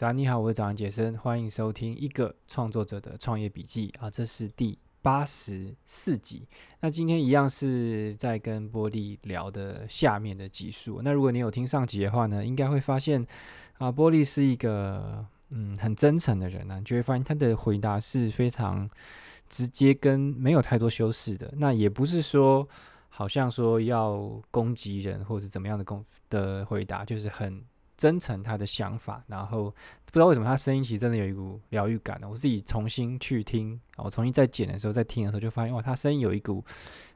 早安，你好，我是早安杰森，欢迎收听一个创作者的创业笔记啊，这是第八十四集。那今天一样是在跟波利聊的下面的集数。那如果你有听上集的话呢，应该会发现啊，波利是一个嗯很真诚的人呢、你就会发现他的回答是非常直接跟没有太多修饰的。那也不是说好像说要攻击人或者怎么样的攻的回答，就是很。真诚他的想法，然后不知道为什么他声音其实真的有一股疗愈感呢。我自己重新去听，我重新再剪的时候，在听的时候就发现哇，他声音有一股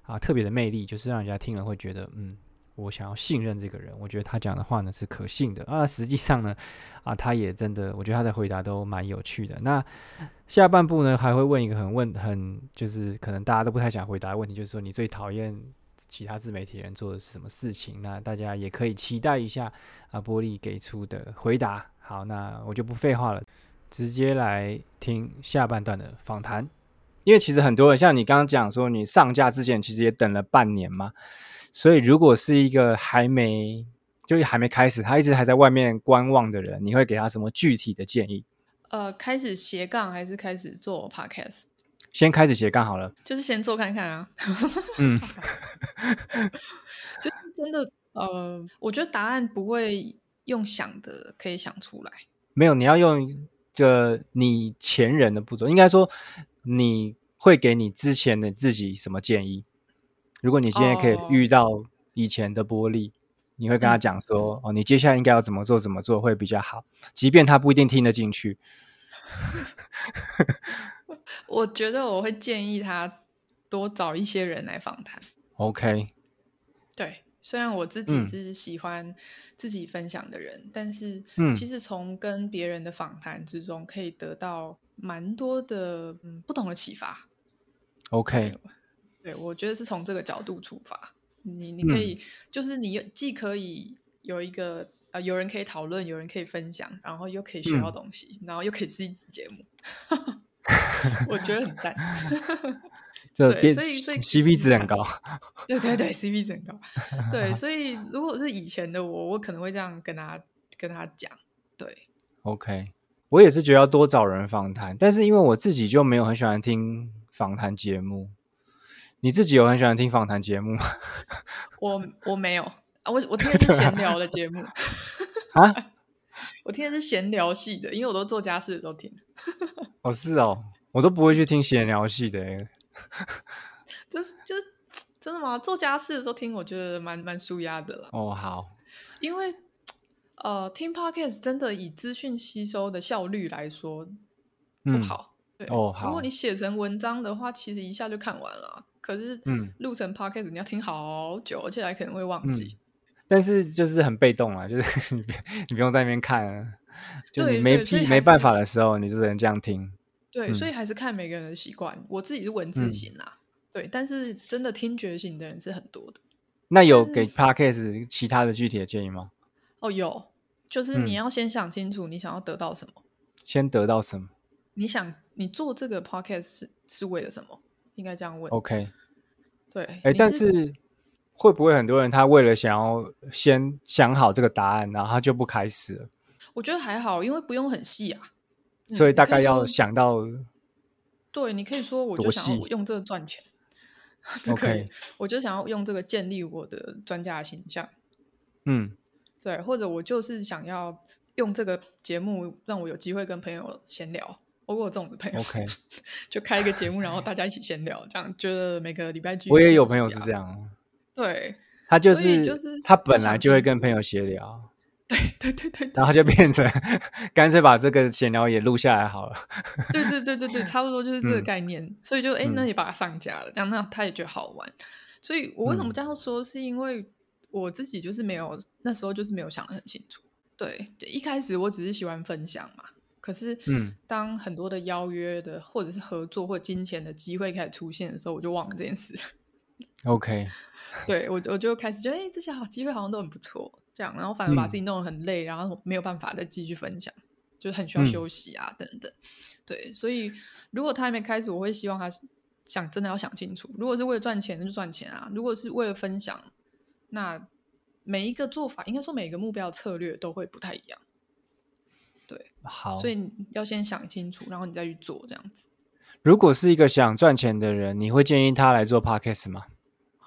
啊特别的魅力，就是让人家听了会觉得嗯，我想要信任这个人。我觉得他讲的话呢是可信的啊。实际上呢啊，他也真的，我觉得他的回答都蛮有趣的。那下半部呢还会问一个很问很就是可能大家都不太想回答的问题，就是说你最讨厌。其他自媒体人做的是什么事情？那大家也可以期待一下啊，波莉给出的回答。好，那我就不废话了，直接来听下半段的访谈。因为其实很多人像你刚刚讲说，你上架之前其实也等了半年嘛，所以如果是一个还没就是还没开始，他一直还在外面观望的人，你会给他什么具体的建议？呃，开始斜杠还是开始做 Podcast？先开始斜杠好了，就是先做看看啊。嗯，就真的呃，我觉得答案不会用想的可以想出来。没有，你要用这你前人的步骤，应该说你会给你之前的自己什么建议？如果你今天可以遇到以前的玻璃，哦、你会跟他讲说：“嗯、哦，你接下来应该要怎么做，怎么做会比较好。”即便他不一定听得进去。我觉得我会建议他多找一些人来访谈。OK，对，虽然我自己是喜欢自己分享的人，嗯、但是其实从跟别人的访谈之中可以得到蛮多的嗯不同的启发。OK，对，我觉得是从这个角度出发，你你可以、嗯、就是你既可以有一个呃有人可以讨论，有人可以分享，然后又可以学到东西，嗯、然后又可以是一集节目。我觉得很赞，对，所以所以 CP 值很高，对对对，CP 值很高，对，所以如果是以前的我，我可能会这样跟他跟他讲，对，OK，我也是觉得要多找人访谈，但是因为我自己就没有很喜欢听访谈节目，你自己有很喜欢听访谈节目吗？我我没有啊，我我听的是闲聊的节目。啊。我听的是闲聊系的，因为我都做家事的时候听。哦，是哦，我都不会去听闲聊系的。就是就真的吗？做家事的时候听，我觉得蛮蛮舒压的了。哦，好。因为呃，听 Podcast 真的以资讯吸收的效率来说不好。嗯、对哦，好。如果你写成文章的话，其实一下就看完了。可是嗯，录成 Podcast 你要听好久，而且还可能会忘记。嗯但是就是很被动啊，就是 你不你不用在那边看啊，就你没没办法的时候，你就只能这样听。对，嗯、所以还是看每个人的习惯。我自己是文字型啊，嗯、对，但是真的听觉型的人是很多的。那有给 Podcast 其他的具体的建议吗？哦，有，就是你要先想清楚你想要得到什么。先得到什么？你想你做这个 Podcast 是是为了什么？应该这样问。OK。对，哎、但是。会不会很多人他为了想要先想好这个答案，然后他就不开始了？我觉得还好，因为不用很细啊。所以大概要想到，对，你可以说我就想要用这个赚钱。OK，我就想要用这个建立我的专家的形象。嗯，对，或者我就是想要用这个节目让我有机会跟朋友闲聊。我有这种的朋友，OK，就开一个节目，然后大家一起闲聊，这样觉得每个礼拜我也有朋友是这样。对，他就是，就是他本来就会跟朋友闲聊，对对对对，然后就变成干脆把这个闲聊也录下来好了。对对对对对，差不多就是这个概念。嗯、所以就哎，那你把它上架了，这样那他也觉得好玩。所以我为什么这样说，是因为我自己就是没有那时候就是没有想得很清楚。对，一开始我只是喜欢分享嘛，可是嗯，当很多的邀约的或者是合作或金钱的机会开始出现的时候，我就忘了这件事。OK。对我，我就开始觉得，哎，这些好机会好像都很不错，这样，然后反而把自己弄得很累，嗯、然后没有办法再继续分享，就是很需要休息啊，嗯、等等。对，所以如果他还没开始，我会希望他想真的要想清楚，如果是为了赚钱，那就赚钱啊；如果是为了分享，那每一个做法，应该说每一个目标策略都会不太一样。对，好，所以你要先想清楚，然后你再去做这样子。如果是一个想赚钱的人，你会建议他来做 podcast 吗？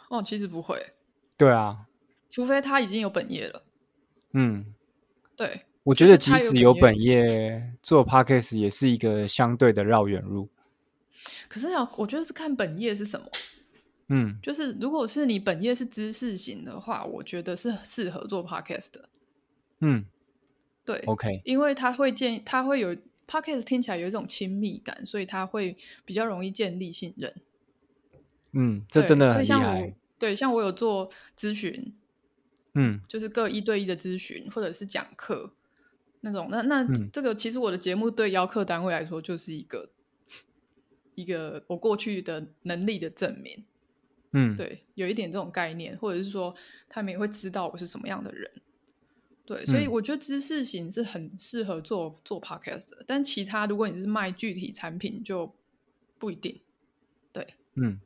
哦，其实不会。对啊，除非他已经有本业了。嗯，对，我觉得即使有本业，做 podcast 也是一个相对的绕远路。可是要，我觉得是看本业是什么。嗯，就是如果是你本业是知识型的话，我觉得是适合做 podcast 的。嗯，对，OK，因为他会建，他会有 podcast 听起来有一种亲密感，所以他会比较容易建立信任。嗯，这真的很厉害。所以像我，对，像我有做咨询，嗯，就是各一对一的咨询，或者是讲课那种。那那、嗯、这个其实我的节目对邀客单位来说就是一个一个我过去的能力的证明。嗯，对，有一点这种概念，或者是说他们也会知道我是什么样的人。对，所以我觉得知识型是很适合做做 podcast 的，但其他如果你是卖具体产品就不一定。对，嗯，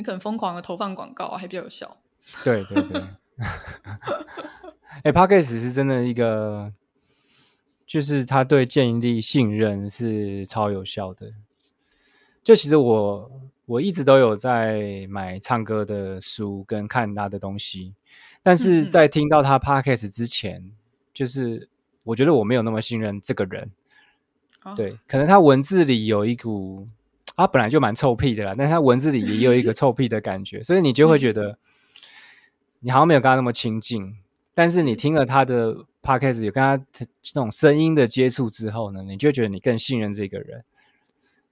你可能疯狂的投放广告还比较有效。对对对。哎，podcast 是真的一个，就是他对建立信任是超有效的。就其实我。我一直都有在买唱歌的书跟看他的东西，但是在听到他 podcast 之前，嗯、就是我觉得我没有那么信任这个人。哦、对，可能他文字里有一股，他本来就蛮臭屁的啦，但是他文字里也有一个臭屁的感觉，所以你就会觉得你好像没有跟他那么亲近。但是你听了他的 podcast，有跟他这种声音的接触之后呢，你就觉得你更信任这个人，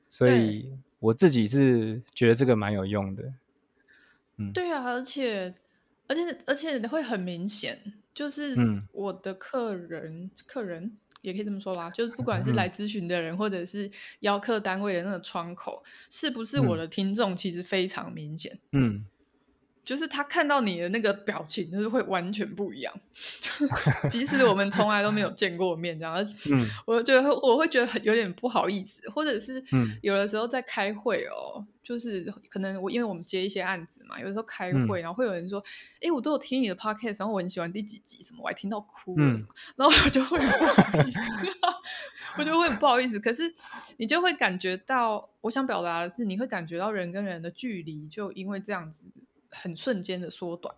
所以。我自己是觉得这个蛮有用的，嗯，对啊，而且而且而且会很明显，就是我的客人，嗯、客人也可以这么说吧，就是不管是来咨询的人，或者是邀客单位的那个窗口，嗯、是不是我的听众，其实非常明显，嗯。就是他看到你的那个表情，就是会完全不一样。即使我们从来都没有见过面，这样，嗯，我觉得我会觉得很有点不好意思，或者是，有的时候在开会哦，就是可能我因为我们接一些案子嘛，有的时候开会，然后会有人说，哎，我都有听你的 podcast，然后我很喜欢第几集，什么我还听到哭了，然后我就会很不好意思，我就会很不好意思。可是你就会感觉到，我想表达的是，你会感觉到人跟人的距离，就因为这样子。很瞬间的缩短，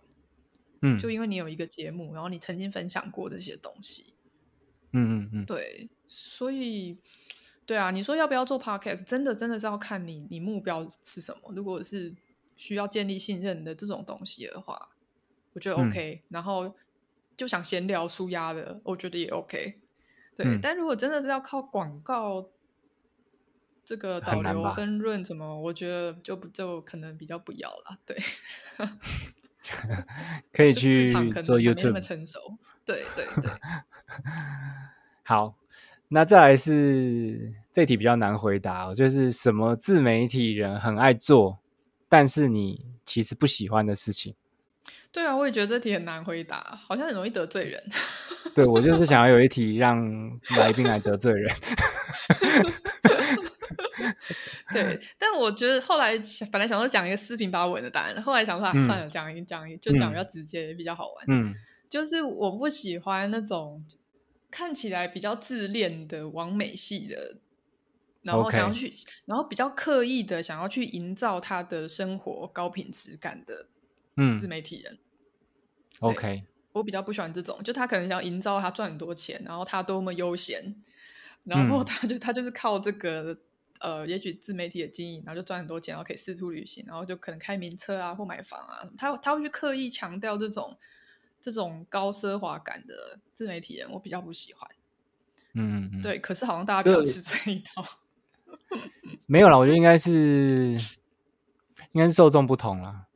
嗯，就因为你有一个节目，然后你曾经分享过这些东西，嗯嗯嗯，对，所以，对啊，你说要不要做 podcast，真的真的是要看你你目标是什么。如果是需要建立信任的这种东西的话，我觉得 OK，嗯。然后就想闲聊舒压的，我觉得也 OK。对，嗯，但如果真的是要靠广告。这个导流分润怎么？我觉得就不就可能比较不要了。对，可以去做 YouTube，那么成熟。对对对。好，那再来是这题比较难回答，就是什么自媒体人很爱做，但是你其实不喜欢的事情。对啊，我也觉得这题很难回答，好像很容易得罪人。对，我就是想要有一题让来宾来得罪人。对，但我觉得后来本来想说讲一个四平八稳的答案，后来想说、啊嗯、算了，讲一讲一就讲比较直接，也比较好玩。嗯，就是我不喜欢那种看起来比较自恋的完美系的，然后想要去.然后比较刻意的想要去营造他的生活高品质感的自媒体人。嗯、OK，我比较不喜欢这种，就他可能想要营造他赚很多钱，然后他多么悠闲，然后他就、嗯、他就是靠这个。呃，也许自媒体的经营，然后就赚很多钱，然后可以四处旅行，然后就可能开名车啊，或买房啊。他他会去刻意强调这种这种高奢华感的自媒体人，我比较不喜欢。嗯，嗯，对。可是好像大家比较吃这一套。没有啦，我觉得应该是应该是受众不同啦。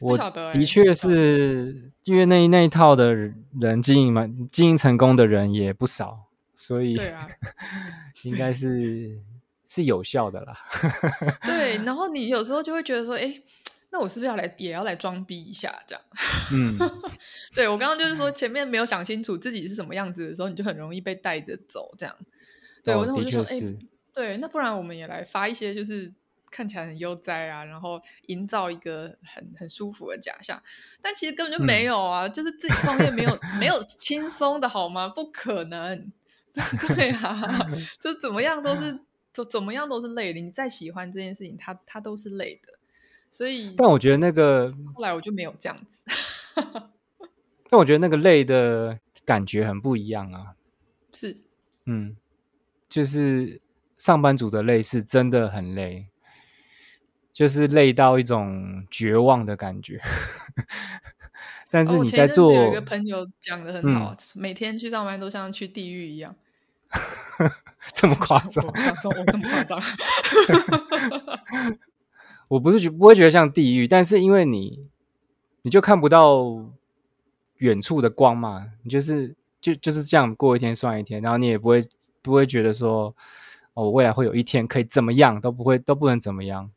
我的确是因为那那一套的人经营嘛，经营成功的人也不少，所以对啊，应该是。是有效的啦，对，然后你有时候就会觉得说，哎，那我是不是要来也要来装逼一下这样？嗯，对，我刚刚就是说前面没有想清楚自己是什么样子的时候，你就很容易被带着走这样。对，我、哦、我就说，哎，对，那不然我们也来发一些就是看起来很悠哉啊，然后营造一个很很舒服的假象，但其实根本就没有啊，嗯、就是自己创业没有没有轻松的好吗？不可能。对啊，就怎么样都是，怎怎么样都是累的。你再喜欢这件事情，它它都是累的。所以，但我觉得那个后来我就没有这样子。但我觉得那个累的感觉很不一样啊。是，嗯，就是上班族的累是真的很累，就是累到一种绝望的感觉。但是你在做，哦、有一个朋友讲的很好，嗯，每天去上班都像去地狱一样。这么夸张？这么夸张？我不是觉不会觉得像地狱，但是因为你，你就看不到远处的光嘛，你就是就就是这样过一天算一天，然后你也不会不会觉得说，哦，我未来会有一天可以怎么样，都不会都不能怎么样，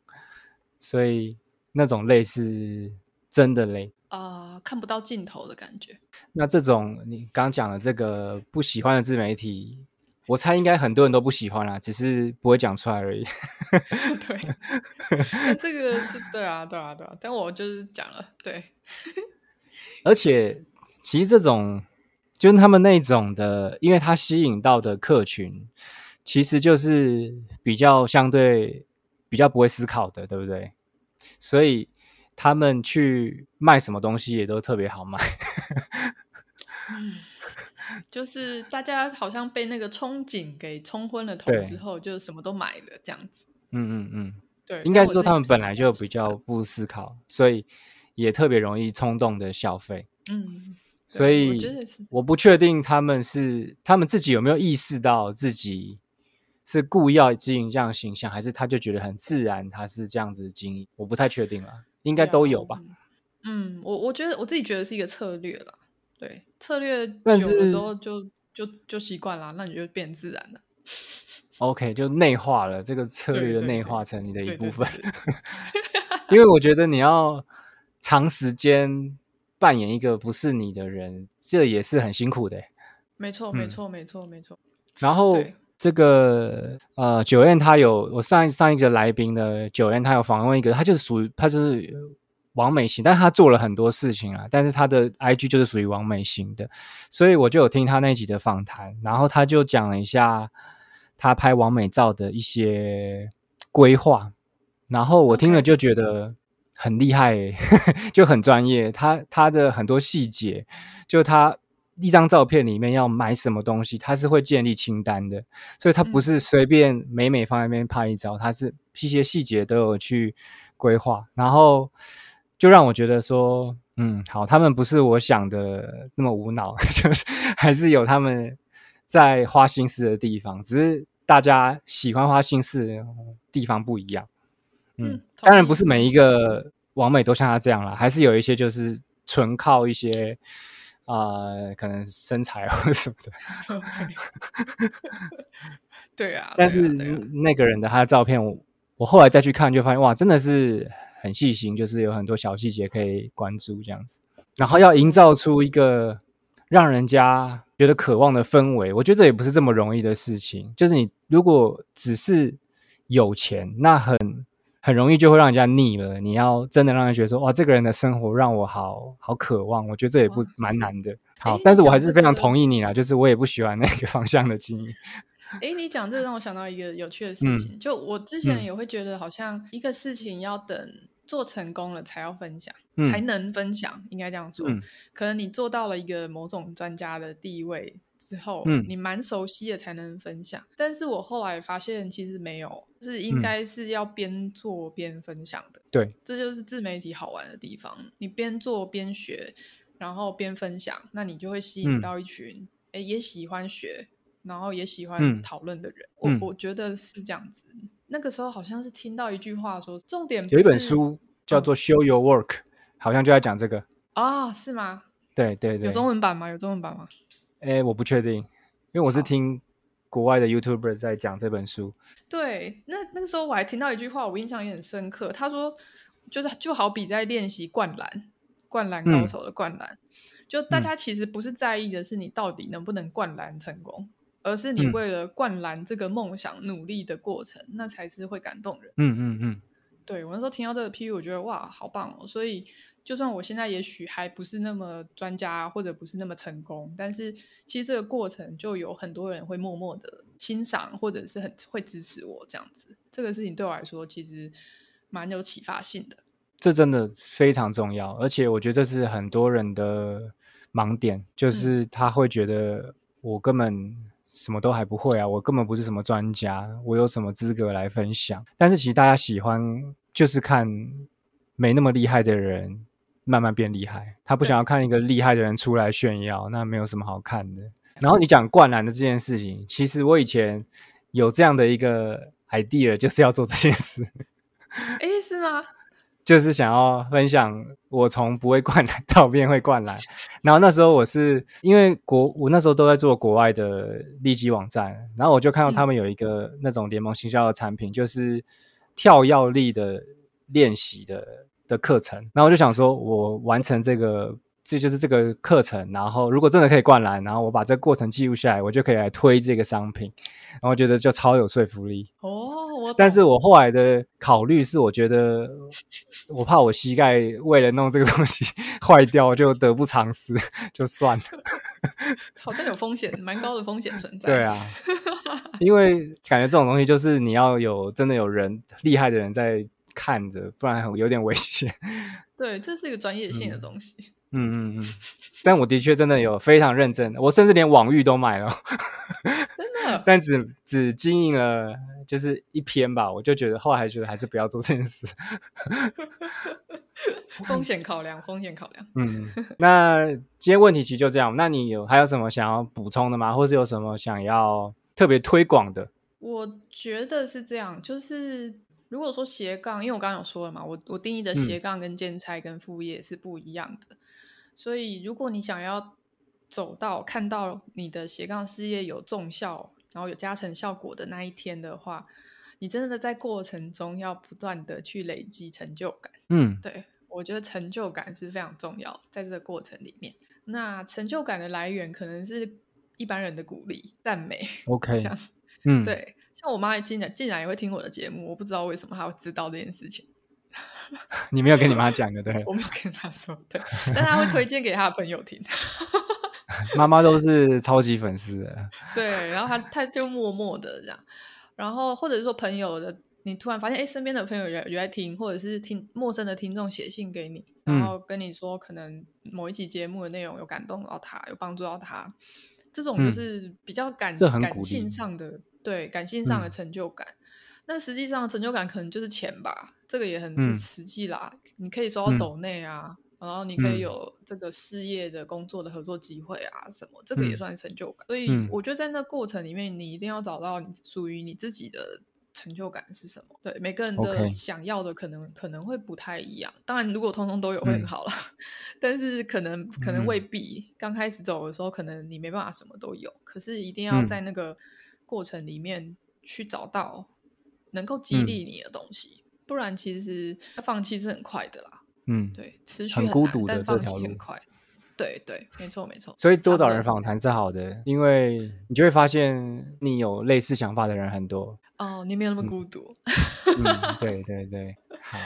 所以那种累是真的累。啊、呃，看不到尽头的感觉。那这种你刚讲的这个不喜欢的自媒体，我猜应该很多人都不喜欢啦，只是不会讲出来而已。对，那这个是对啊，对啊，对啊。但我就是讲了，对。而且，其实这种就是他们那种的，因为他吸引到的客群，其实就是比较相对比较不会思考的，对不对？所以。他们去卖什么东西也都特别好卖，嗯，就是大家好像被那个憧憬给冲昏了头之后，就什么都买了这样子。嗯嗯嗯，对，应该是说他们本来就比较不思考，所以也特别容易冲动的消费。嗯，所以我不确定他们是他们自己有没有意识到自己是故意要经营这样形象，还是他就觉得很自然，他是这样子经营，我不太确定了。应该都有吧。嗯，我我觉得我自己觉得是一个策略了。对，策略久了之后就就就习惯了，那你就变自然了。OK，就内化了这个策略，内化成你的一部分。因为我觉得你要长时间扮演一个不是你的人，这也是很辛苦的。没错，没错，没错，没错。然后。这个呃，Joanne 他有我上一上一个来宾的 Joanne 他有访问一个，他就是属于他就是网美型，但是他做了很多事情啊，但是他的 IG 就是属于王美型的，所以我就有听他那集的访谈，然后他就讲了一下他拍王美照的一些规划，然后我听了就觉得很厉害. 就很专业，他他的很多细节，就他。一张照片里面要买什么东西，他是会建立清单的，所以他不是随便美美放在那边拍一张，他是一些细节都有去规划，然后就让我觉得说，嗯，好，他们不是我想的那么无脑，就是还是有他们在花心思的地方，只是大家喜欢花心思的地方不一样。嗯，当然不是每一个王美都像他这样啦，还是有一些就是纯靠一些。啊、呃，可能身材或什么的，对啊。但是那个人的他的照片我，我我后来再去看，就发现哇，真的是很细心，就是有很多小细节可以关注这样子。然后要营造出一个让人家觉得渴望的氛围，我觉得这也不是这么容易的事情。就是你如果只是有钱，那很。很容易就会让人家腻了。你要真的让人觉得说，哇，这个人的生活让我好好渴望。我觉得这也不蛮难的。好，但是我还是非常同意你啦，就是我也不喜欢那个 方向的经营。哎，你讲这让我想到一个有趣的事情，嗯、就我之前也会觉得，好像一个事情要等做成功了才要分享，嗯、才能分享，应该这样说。嗯、可能你做到了一个某种专家的地位。之后，嗯，你蛮熟悉的才能分享。但是我后来发现，其实没有，就是应该是要边做边分享的。对，这就是自媒体好玩的地方。你边做边学，然后边分享，那你就会吸引到一群，哎，也喜欢学，然后也喜欢讨论的人。我我觉得是这样子。那个时候好像是听到一句话说，重点有一本书叫做《Show Your Work》，好像就在讲这个。啊，是吗？对对对，有中文版吗？有中文版吗？哎，我不确定，因为我是听国外的 YouTuber 在讲这本书。对，那那个时候我还听到一句话，我印象也很深刻。他说，就是就好比在练习灌篮，灌篮高手的灌篮，嗯、就大家其实不是在意的是你到底能不能灌篮成功，嗯、而是你为了灌篮这个梦想努力的过程，那才是会感动人。嗯嗯嗯。对，我那时候听到这个譬喻，我觉得哇，好棒哦！所以就算我现在也许还不是那么专家，或者不是那么成功，但是其实这个过程就有很多人会默默的欣赏，或者是很会支持我这样子。这个事情对我来说其实蛮有启发性的。这真的非常重要，而且我觉得这是很多人的盲点，就是他会觉得我根本什么都还不会啊，我根本不是什么专家，我有什么资格来分享？但是其实大家喜欢就是看没那么厉害的人。慢慢变厉害，他不想要看一个厉害的人出来炫耀，那没有什么好看的。然后你讲灌篮的这件事情，其实我以前有这样的一个 idea，就是要做这件事。哎，是吗？就是想要分享我从不会灌篮 到变会灌篮。然后那时候我是因为国，我那时候都在做国外的利基网站，然后我就看到他们有一个那种联盟行销的产品，嗯、就是跳药力的练习的。的课程，然后我就想说，我完成这个，这就是这个课程。然后，如果真的可以灌篮，然后我把这个过程记录下来，我就可以来推这个商品。然后我觉得就超有说服力。哦，我。但是我后来的考虑是，我觉得我怕我膝盖为了弄这个东西 坏掉，就得不偿失，就算了。好像有风险，蛮高的风险存在。对啊，因为感觉这种东西就是你要有真的有人厉害的人在。看着，不然有点危险。对，这是一个专业性的东西。嗯嗯嗯嗯，但我的确真的有非常认真的，我甚至连网域都买了。真的？但只只经营了就是一篇吧，我就觉得后来还觉得还是不要做这件事。风险考量，风险考量。嗯，那今天问题其实就这样。那你有还有什么想要补充的吗？或是有什么想要特别推广的？我觉得是这样，就是。如果说斜杠，因为我刚刚有说了嘛，我我定义的斜杠跟兼差跟副业是不一样的，嗯、所以如果你想要走到看到你的斜杠事业有重效，然后有加成效果的那一天的话，你真的在过程中要不断的去累积成就感。嗯，对，我觉得成就感是非常重要，在这个过程里面，那成就感的来源可能是一般人的鼓励、赞美。OK，这样，嗯，对。像我妈竟然竟然也会听我的节目，我不知道为什么她会知道这件事情。你没有跟你妈讲的，对？我没有跟她说，对，但她会推荐给她的朋友听。妈妈都是超级粉丝的，对，然后她她就默默的这样，然后或者是说朋友的，你突然发现哎，身边的朋友也也在听，或者是听陌生的听众写信给你，然后跟你说可能某一集节目的内容有感动到他，有帮助到他，这种就是比较感、嗯、感性上的。对，感性上的成就感，嗯、那实际上成就感可能就是钱吧，这个也很实际啦。嗯、你可以收到抖内啊，嗯、然后你可以有这个事业的工作的合作机会啊，什么，这个也算是成就感。嗯、所以我觉得在那过程里面，你一定要找到你属于你自己的成就感是什么。对，每个人的想要的可能.可能会不太一样。当然，如果通通都有会很好啦，嗯、但是可能可能未必。嗯、刚开始走的时候，可能你没办法什么都有，可是一定要在那个。过程里面去找到能够激励你的东西，嗯、不然其实放弃是很快的啦。嗯，对，持续很，很孤独的这条路，很快。对对，没错没错。所以多找人访谈是好的，因为你就会发现你有类似想法的人很多。哦，你没有那么孤独。嗯，嗯，对对对，好。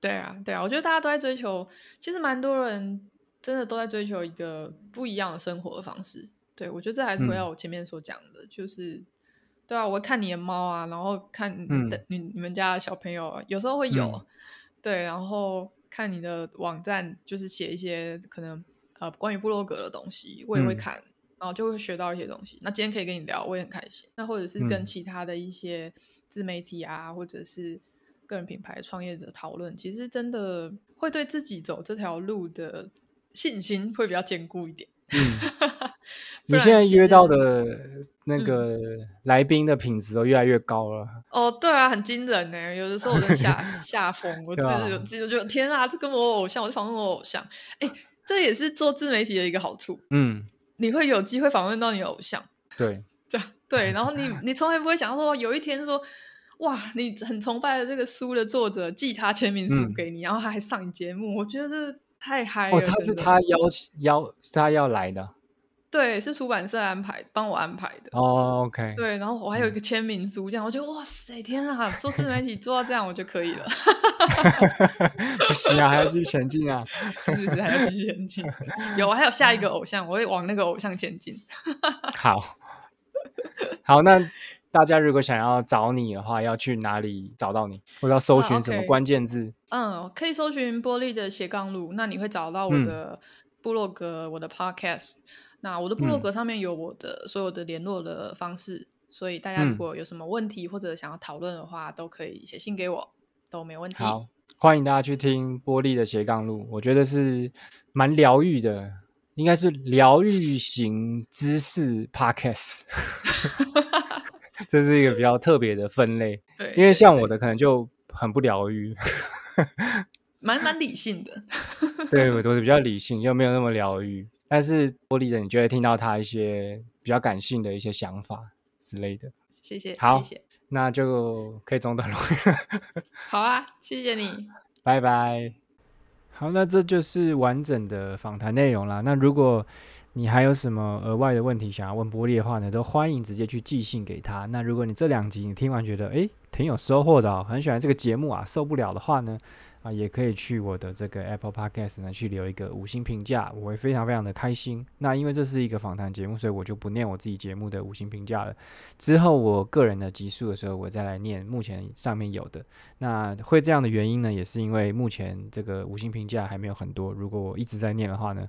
对啊对啊，我觉得大家都在追求，其实蛮多人真的都在追求一个不一样的生活的方式。对，我觉得这还是回到我前面所讲的，嗯、就是，对啊，我会看你的猫啊，然后看你的、嗯、你你们家的小朋友、啊，有时候会有，嗯、对，然后看你的网站，就是写一些可能呃关于部落格的东西，我也会看，嗯、然后就会学到一些东西。那今天可以跟你聊，我也很开心。那或者是跟其他的一些自媒体啊，嗯、或者是个人品牌创业者讨论，其实真的会对自己走这条路的信心会比较坚固一点。嗯，你现在约到的那个来宾的品质都越来越高了。嗯、哦，对啊，很惊人呢。有的时候我在下下风，我自己有自己就觉得天啊，这跟我偶像，我就访问我偶像。哎，这也是做自媒体的一个好处。嗯，你会有机会访问到你的偶像。对，这样对。然后你你从来不会想到说，有一天说，哇，你很崇拜的这个书的作者寄他签名书给你，嗯、然后他还上你节目，我觉得这。太嗨了！哦，他是他邀邀是他要来的，对，是出版社安排，帮我安排的。哦，OK。对，然后我还有一个签名书，这样、嗯、我觉得哇塞，天啊，做自媒体做到这样我就可以了。不行啊，还要继续前进啊！是是是，还要继续前进。有，还有下一个偶像，我会往那个偶像前进。好，好，那大家如果想要找你的话，要去哪里找到你？或者要搜寻什么关键字？嗯，可以搜寻玻璃的斜杠路，那你会找到我的部落格、嗯、我的 Podcast。那我的部落格上面有我的所有的联络的方式，嗯、所以大家如果有什么问题或者想要讨论的话，嗯、都可以写信给我，都没问题。好，欢迎大家去听玻璃的斜杠路，我觉得是蛮疗愈的，应该是疗愈型知识 podcast，这是一个比较特别的分类。对，因为像我的可能就很不疗愈，蛮蛮理性的。对，我都是比较理性，就没有那么疗愈。但是玻璃人，你就会听到他一些比较感性的一些想法之类的。谢谢，好，谢谢，那就可以中断了。好啊，谢谢你，拜拜。好，那这就是完整的访谈内容啦。那如果你还有什么额外的问题想要问玻璃的话呢，都欢迎直接去寄信给他。那如果你这两集你听完觉得诶挺有收获的哦，很喜欢这个节目啊，受不了的话呢？啊，也可以去我的这个 Apple Podcast 呢，去留一个五星评价，我会非常非常的开心。那因为这是一个访谈节目，所以我就不念我自己节目的五星评价了。之后我个人的集数的时候，我再来念目前上面有的。那会这样的原因呢，也是因为目前这个五星评价还没有很多。如果我一直在念的话呢，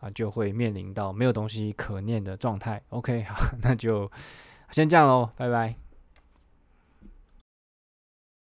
啊，就会面临到没有东西可念的状态。OK，好，那就先这样喽，拜拜。